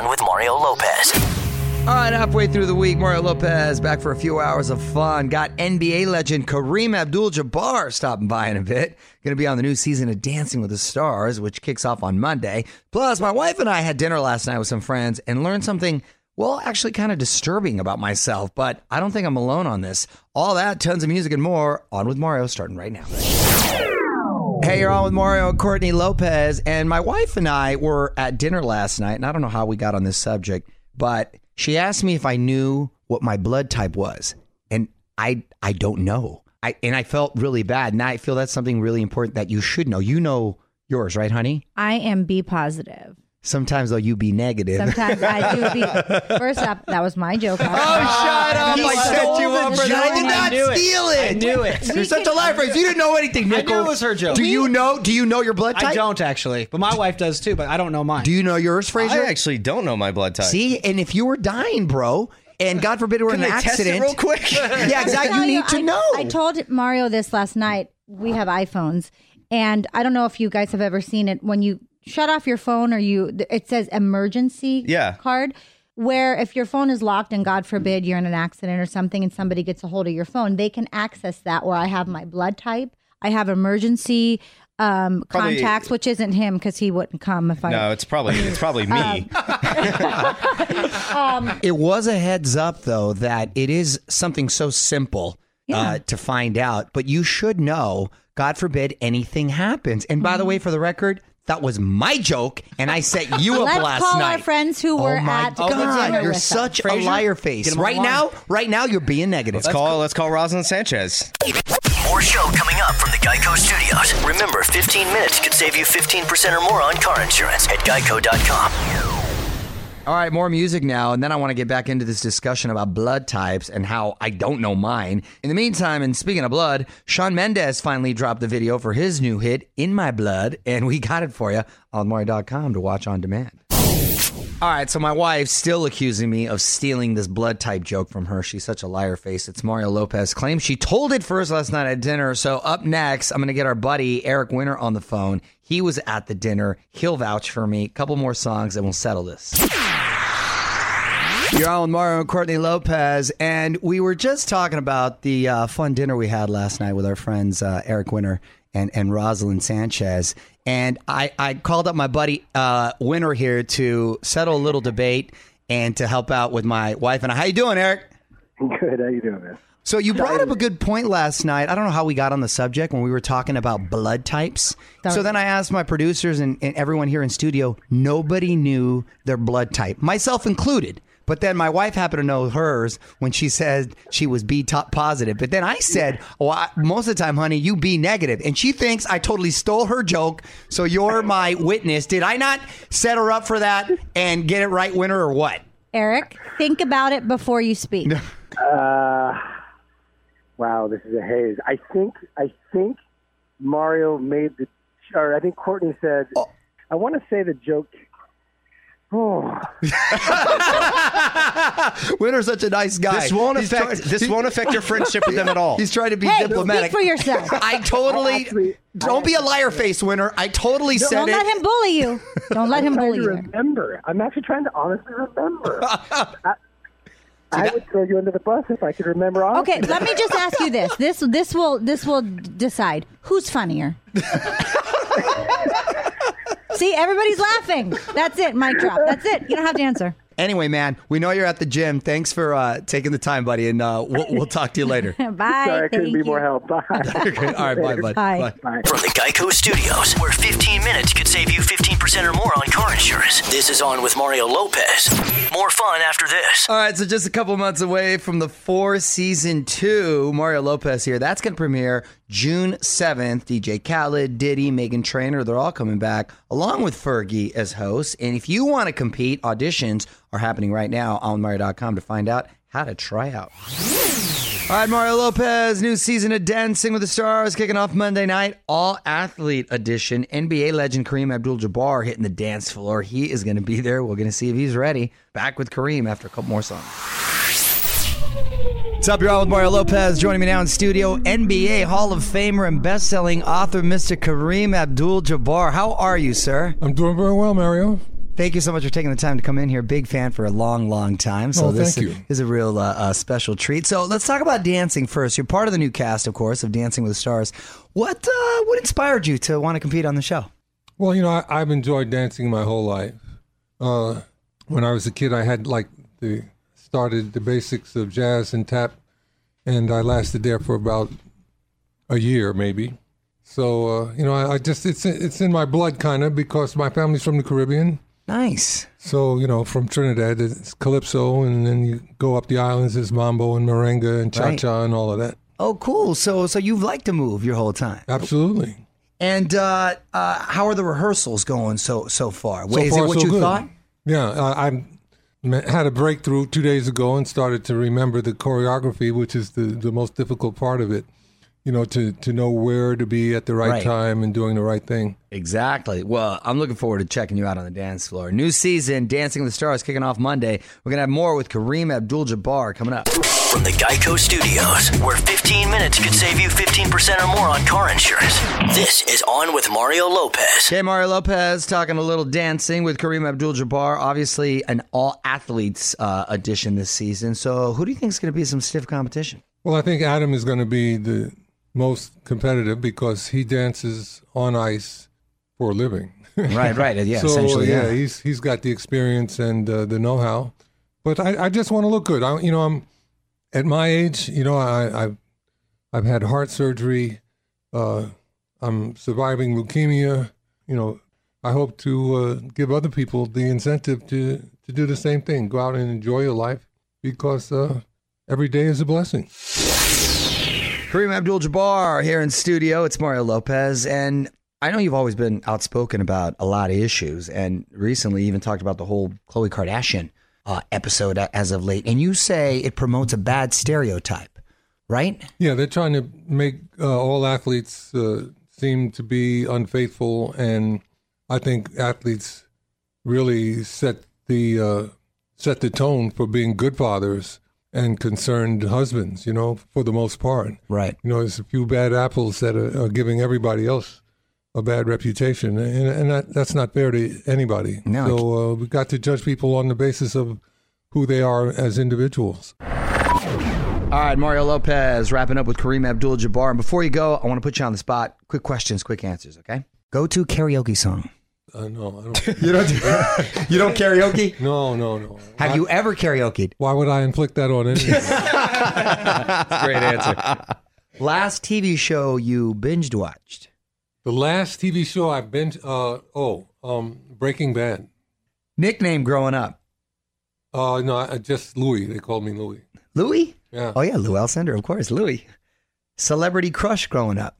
On with Mario Lopez. All right, halfway through the week, Mario Lopez back for a few hours of fun. Got NBA legend Kareem Abdul Jabbar stopping by in a bit. Going to be on the new season of Dancing with the Stars, which kicks off on Monday. Plus, my wife and I had dinner last night with some friends and learned something, well, actually kind of disturbing about myself, but I don't think I'm alone on this. All that, tons of music, and more on with Mario starting right now. Hey, you're on with Mario Courtney Lopez. And my wife and I were at dinner last night, and I don't know how we got on this subject, but she asked me if I knew what my blood type was. And I I don't know. I and I felt really bad. And I feel that's something really important that you should know. You know yours, right, honey? I am B positive. Sometimes though you be negative. Sometimes I do be. First up, that was my joke. Oh, shut up! He I set stole you the up for that. I did not I knew it. steal it. I knew it. You're such a liar face. You didn't know anything, I Nickel. knew it was her joke. Do you know? Do you know your blood type? I don't actually, but my wife does too. But I don't know mine. Do you know yours, Fraser? I actually don't know my blood type. See, and if you were dying, bro, and God forbid we're in an they test it accident, real quick? yeah, exactly. tell You need to I, know. I told Mario this last night. We have iPhones, and I don't know if you guys have ever seen it when you shut off your phone or you it says emergency Yeah. card where if your phone is locked and god forbid you're in an accident or something and somebody gets a hold of your phone they can access that where i have my blood type i have emergency um, Probably- contacts which isn't him because he wouldn't come if i No, it's probably it's probably me. it was a heads up, though, that it is something so simple uh, to find out, but you should know. God forbid anything happens. And by the way, for the record, that was my joke, and I set you up let's last call night. our friends who oh were oh my at the God, dinner you're with us. such a Frasier? liar face. Get him Right the now, right now, you're being negative. Let's call let's call Roselyn Sanchez. More show coming up from the Geico Studios. Remember, 15 minutes could save you 15% or more on car insurance at geico.com. All right, more music now, and then I want to get back into this discussion about blood types and how I don't know mine. In the meantime, and speaking of blood, Shawn Mendes finally dropped the video for his new hit, In My Blood, and we got it for you on Mario.com to watch on demand. All right, so my wife's still accusing me of stealing this blood type joke from her. She's such a liar face. It's Mario Lopez claims she told it first last night at dinner. So up next, I'm going to get our buddy Eric Winter on the phone. He was at the dinner. He'll vouch for me. couple more songs and we'll settle this. You're on with Mario and Courtney Lopez, and we were just talking about the uh, fun dinner we had last night with our friends uh, Eric Winter and, and Roselyn Sanchez. And I, I called up my buddy uh, Winter here to settle a little debate and to help out with my wife and I. How you doing, Eric? Good. How you doing, man? So you brought up a good point last night. I don't know how we got on the subject when we were talking about blood types. So then I asked my producers and, and everyone here in studio. Nobody knew their blood type, myself included. But then my wife happened to know hers when she said she was B top positive. But then I said, "Well, I, most of the time, honey, you B negative," and she thinks I totally stole her joke. So you're my witness. Did I not set her up for that and get it right, winner, or what? eric think about it before you speak Uh, wow, this is a haze. I think I think Mario made the, or I think Courtney said. I want to say the joke. Oh, Winter's such a nice guy. This won't He's affect try- this won't affect your friendship with them at all. He's trying to be hey diplomatic. speak for yourself I totally oh, Actually, don't be a liar face, Winter. I totally said don't it. let him bully you don't let him bully to you remember. I'm actually trying to honestly remember. I, I would throw you under the bus if I could remember. Honestly. Okay, let me just ask you this. This this will this will decide who's funnier. See, everybody's laughing. That's it. Mic drop. That's it. You don't have to answer. Anyway, man, we know you're at the gym. Thanks for uh, taking the time, buddy, and uh, we'll, we'll talk to you later. Bye. Sorry, I couldn't be you. more help. Bye. All right, bye, bud. Bye. Bye. From the Geico Studios, where 15 minutes could save you 15% or more on car insurance. This is On with Mario Lopez. More fun after this. All right, so just a couple months away from the four season two, Mario Lopez here. That's going to premiere June 7th. DJ Khaled, Diddy, Meghan Trainor, they're all coming back, along with Fergie as hosts. And if you want to compete, auditions are happening right now on Mario.com to find out how to try out. All right, Mario Lopez, new season of Dancing with the Stars kicking off Monday night. All athlete edition. NBA legend Kareem Abdul Jabbar hitting the dance floor. He is going to be there. We're going to see if he's ready. Back with Kareem after a couple more songs. What's up, y'all? With Mario Lopez joining me now in studio, NBA Hall of Famer and best-selling author, Mr. Kareem Abdul-Jabbar. How are you, sir? I'm doing very well, Mario. Thank you so much for taking the time to come in here. Big fan for a long, long time. So Oh, this thank you. is a real uh, uh, special treat. So let's talk about dancing first. You're part of the new cast, of course, of Dancing with the Stars. What uh, what inspired you to want to compete on the show? Well, you know, I, I've enjoyed dancing my whole life. Uh, when I was a kid, I had like the started the basics of jazz and tap, and I lasted there for about a year, maybe. So uh, you know, I, I just it's it's in my blood, kind of, because my family's from the Caribbean. Nice. So you know, from Trinidad, it's calypso, and then you go up the islands, it's mambo and merengue and cha Right. cha and all of that. Oh, cool. So so you've liked to move your whole time. Absolutely. And uh, uh, how are the rehearsals going so so far? So is far, it what so you good. thought? Yeah, I, me- had a breakthrough two days ago and started to remember the choreography, which is the, the most difficult part of it. You know, to, to know where to be at the right, Right. time and doing the right thing. Exactly. Well, I'm looking forward to checking you out on the dance floor. New season, Dancing with the Stars, kicking off Monday. We're gonna have more with Kareem Abdul-Jabbar coming up. From the Geico Studios, where 15 minutes could save you 15% or more on car insurance. This is On with Mario Lopez. Okay, Mario Lopez talking a little dancing with Kareem Abdul-Jabbar. Obviously, an all athletes uh, edition this season. So, who do you think is going to be some stiff competition? Well, I think Adam is going to be the most competitive because he dances on ice for a living. Right, right. Yeah, so essentially. yeah, Yeah. he's he's got the experience and uh, the know-how. But I, I just want to look good. I, you know, I'm at my age. You know, I, I've I've had heart surgery. Uh, I'm surviving leukemia. You know, I hope to uh, give other people the incentive to to do the same thing. Go out and enjoy your life because uh, every day is a blessing. Kareem Abdul-Jabbar here in studio. It's Mario Lopez, and I know you've always been outspoken about a lot of issues, and recently even talked about the whole Khloe Kardashian uh, episode as of late. And you say it promotes a bad stereotype, right? Yeah, they're trying to make uh, all athletes uh, seem to be unfaithful, and I think athletes really set the uh, set the tone for being good fathers and concerned husbands. You know, for the most part. Right. You know, there's a few bad apples that are, are giving everybody else a bad reputation, and, and that, that's not fair to anybody. No, so uh, we've got to judge people on the basis of who they are as individuals. All right, Mario Lopez wrapping up with Kareem Abdul Jabbar. And before you go, I want to put you on the spot. Quick questions, quick answers, okay? Go to karaoke song. Uh, no, I don't. You don't do, you don't karaoke? no, no, no. Have you ever karaokeed? Why would I inflict that on anyone? Great answer. Last TV show you binged watched? the last TV show I've been, uh, oh, um, Breaking Bad. Nickname growing up? Uh, no, I, just Louis. They called me Louis. Louis? Yeah. Oh yeah, Lou Alcindor, of course, Louis. Celebrity crush growing up?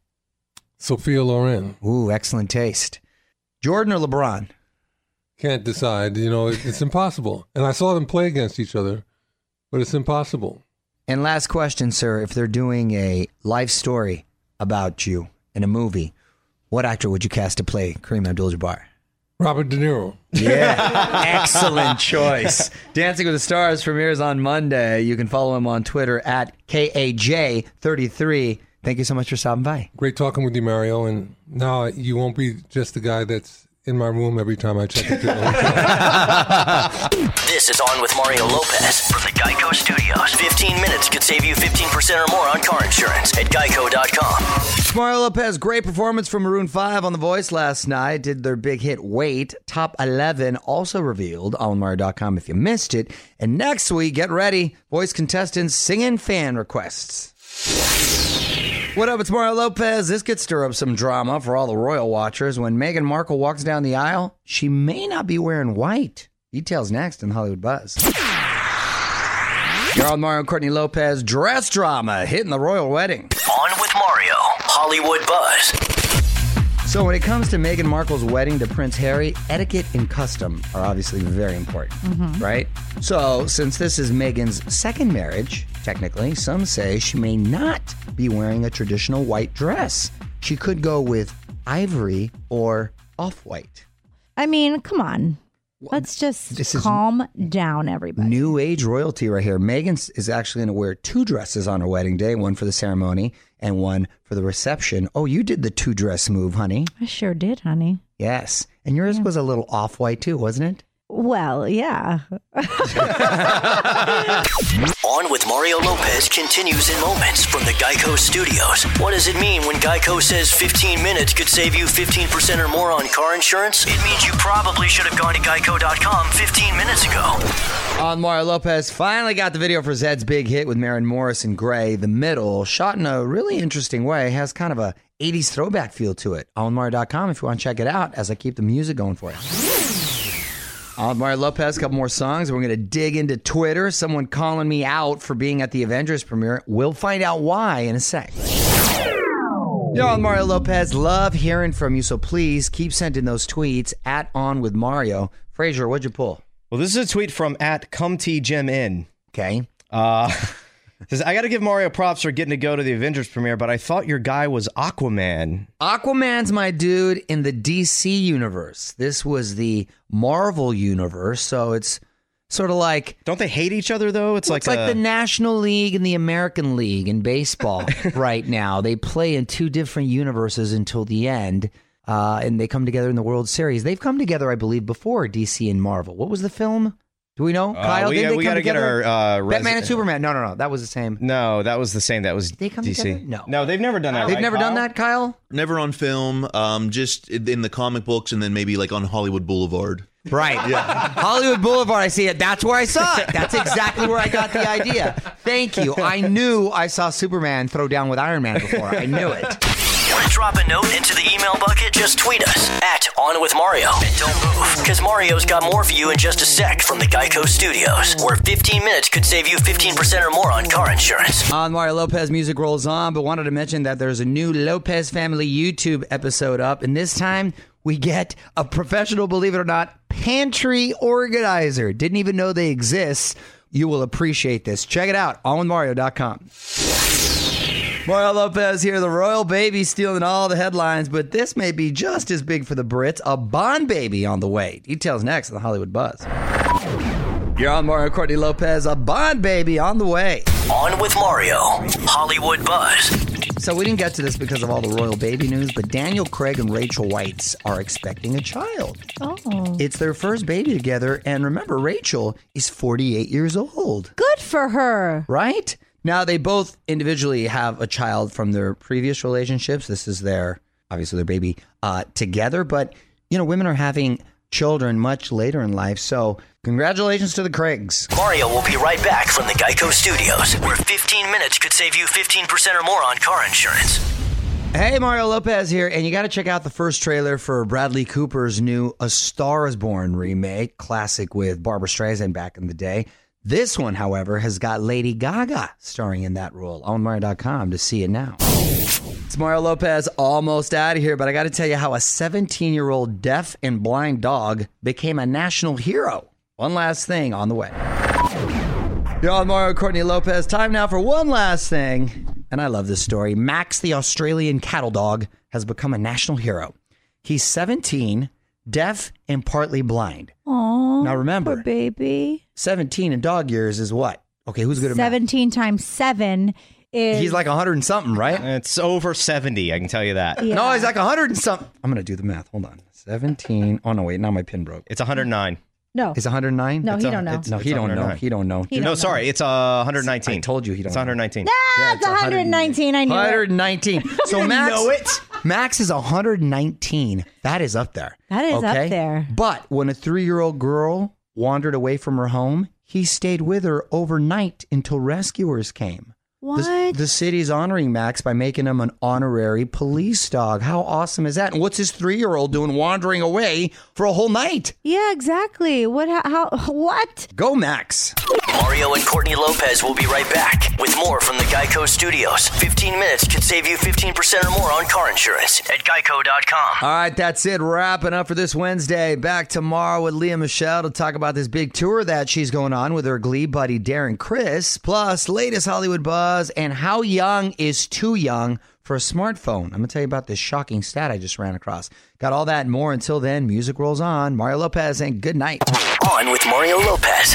Sophia Loren. Ooh, excellent taste. Jordan or LeBron? Can't decide. You know, it, it's impossible. And I saw them play against each other, but it's impossible. And last question, sir. If they're doing a life story about you in a movie, what actor would you cast to play Kareem Abdul-Jabbar? Robert De Niro. Yeah, excellent choice. Dancing with the Stars premieres on Monday. You can follow him on Twitter at KAJ33. Thank you so much for stopping by. Great talking with you, Mario. And now you won't be just the guy that's in my room every time I check it. This is On with Mario Lopez from the Geico Studios. 15 minutes could save you 15% or more on car insurance at geico.com. Mario Lopez, great performance from Maroon 5 on The Voice last night. Did their big hit Wait. Top 11 also revealed on Mario.com if you missed it. And next week, get ready. Voice contestants singing fan requests. What up? It's Mario Lopez. This could stir up some drama for all the royal watchers. When Meghan Markle walks down the aisle, she may not be wearing white. Details next in Hollywood Buzz. You're on Mario and Courtney Lopez. Dress drama hitting the royal wedding. On with Mario, Hollywood Buzz. So, when it comes to Meghan Markle's wedding to Prince Harry, etiquette and custom are obviously very important, mm-hmm. right? So, since this is Meghan's second marriage, technically, some say she may not be wearing a traditional white dress. She could go with ivory or off white. I mean, come on. Let's just This calm down, everybody. New age royalty right here. Meghan is actually going to wear two dresses on her wedding day one for the ceremony and one for the reception. Oh, you did the two dress move, honey. I sure did, honey. Yes. And yours was a little off white too, wasn't it? Well, yeah. On with Mario Lopez continues in moments from the Geico Studios. What does it mean when Geico says 15 minutes could save you 15% or more on car insurance? It means you probably should have gone to geico.com 15 minutes ago. On Mario Lopez finally got the video for Zedd's big hit with Maren Morris and Grey. The middle, shot in a really interesting way, has kind of a 80s throwback feel to it. On Mario.com if you want to check it out as I keep the music going for you. Mario Lopez, a couple more songs. We're going to dig into Twitter. Someone calling me out for being at the Avengers premiere. We'll find out why in a sec. Yo, I'm Mario Lopez. Love hearing from you, so please keep sending those tweets at On with Mario. Frazier, what'd you pull? Well, this is a tweet from at Come T Gem In. Okay. Uh, says I got to give Mario props for getting to go to the Avengers premiere, but I thought your guy was Aquaman. Aquaman's my dude in the DC universe. This was the Marvel universe, so it's sort of like Don't they hate each other though? It's, it's like, like a, the National League and the American League in baseball right now. They play in two different universes until the end, uh, and they come together in the World Series. They've come together, I believe, before DC and Marvel. What was the film? Do we know? Uh, Kyle, we didn't got- they we come gotta get together? our, uh, res- Batman and Superman. No, no, no. That was the same. No, that was the same. That was they come DC. together? No. no, they've never done that. They've right, never done that, Kyle. Never on film, um, just in the comic books, and then maybe like on Hollywood Boulevard. Right. Yeah. Hollywood Boulevard, I see it. That's where I saw it. That's exactly where I got the idea. Thank you. I knew I saw Superman throw down with Iron Man before. I knew it. Want to drop a note into the email bucket? Just tweet us at On With Mario. And don't move, because Mario's got more for you in just a sec from the Geico Studios, where 15 minutes could save you 15% or more on car insurance. On Mario Lopez music rolls on, but wanted to mention that there's a new Lopez family YouTube episode up, and this time we get a professional, believe it or not, pantry organizer. Didn't even know they exist. You will appreciate this. Check it out, onwithmario.com. Mario Lopez here, the royal baby stealing all the headlines, but this may be just as big for the Brits. A Bond baby on the way. Details next on the Hollywood Buzz. You're on Mario Courtney Lopez, a Bond baby on the way. On with Mario, Hollywood Buzz. So we didn't get to this because of all the royal baby news, but Daniel Craig and Rachel Weisz are expecting a child. Oh. It's their first baby together, and remember, Rachel is 48 years old, Good for her. right? Now they both individually have a child from their previous relationships. This is their obviously their baby uh, together, but you know, women are having children much later in life. So congratulations to the Craigs. Mario will be right back from the Geico Studios, where 15 minutes could save you 15% or more on car insurance. Hey, Mario Lopez here, and you got to check out the first trailer for Bradley Cooper's new A Star is Born remake, classic with Barbra Streisand back in the day. This one, however, has got Lady Gaga starring in that role on Mario.com to see it now. It's Mario Lopez almost out of here, but I got to tell you how a 17 year old deaf and blind dog became a national hero. One last thing on the way. You're on Mario Courtney Lopez. Time now for one last thing. And I love this story. Max, the Australian cattle dog, has become a national hero. He's 17, deaf, and partly blind. Oh. Now remember, baby. 17 in dog years is what? Okay, who's good at math? 17 times 7 is. He's like 100 and something, right? It's over 70, I can tell you that. Yeah. No, he's like 100 and something. I'm going to do the math. Hold on. 17. Oh, no, wait. Now my pin broke. It's 109. No. Is 109? No, It's he a- don't know. it's- No, he don't know. 109. He don't know. He no, don't know. sorry, it's uh, 119. I told you he don't It's know. 119. Ah, it's 119. I knew it. 119. So Max, know it? Max is 119. That is up there. That is up okay? there. But when a three-year-old girl wandered away from her home, he stayed with her overnight until rescuers came. What? The, the city's honoring Max by making him an honorary police dog. How awesome is that? And what's his three-year-old doing wandering away for a whole night? yeah, exactly. What? How? how what? Go, Max. Mario and Courtney Lopez will be right back with more from the Geico Studios. 15 minutes could save you 15% or more on car insurance at geico.com. All right, that's it. Wrapping up for this Wednesday. Back tomorrow with Lea Michele to talk about this big tour that she's going on with her Glee buddy Darren Criss, plus latest Hollywood buzz and how young is too young for a smartphone. I'm going to tell you about this shocking stat I just ran across. Got all that and more. Until then, music rolls on. Mario Lopez, and good night. On with Mario Lopez.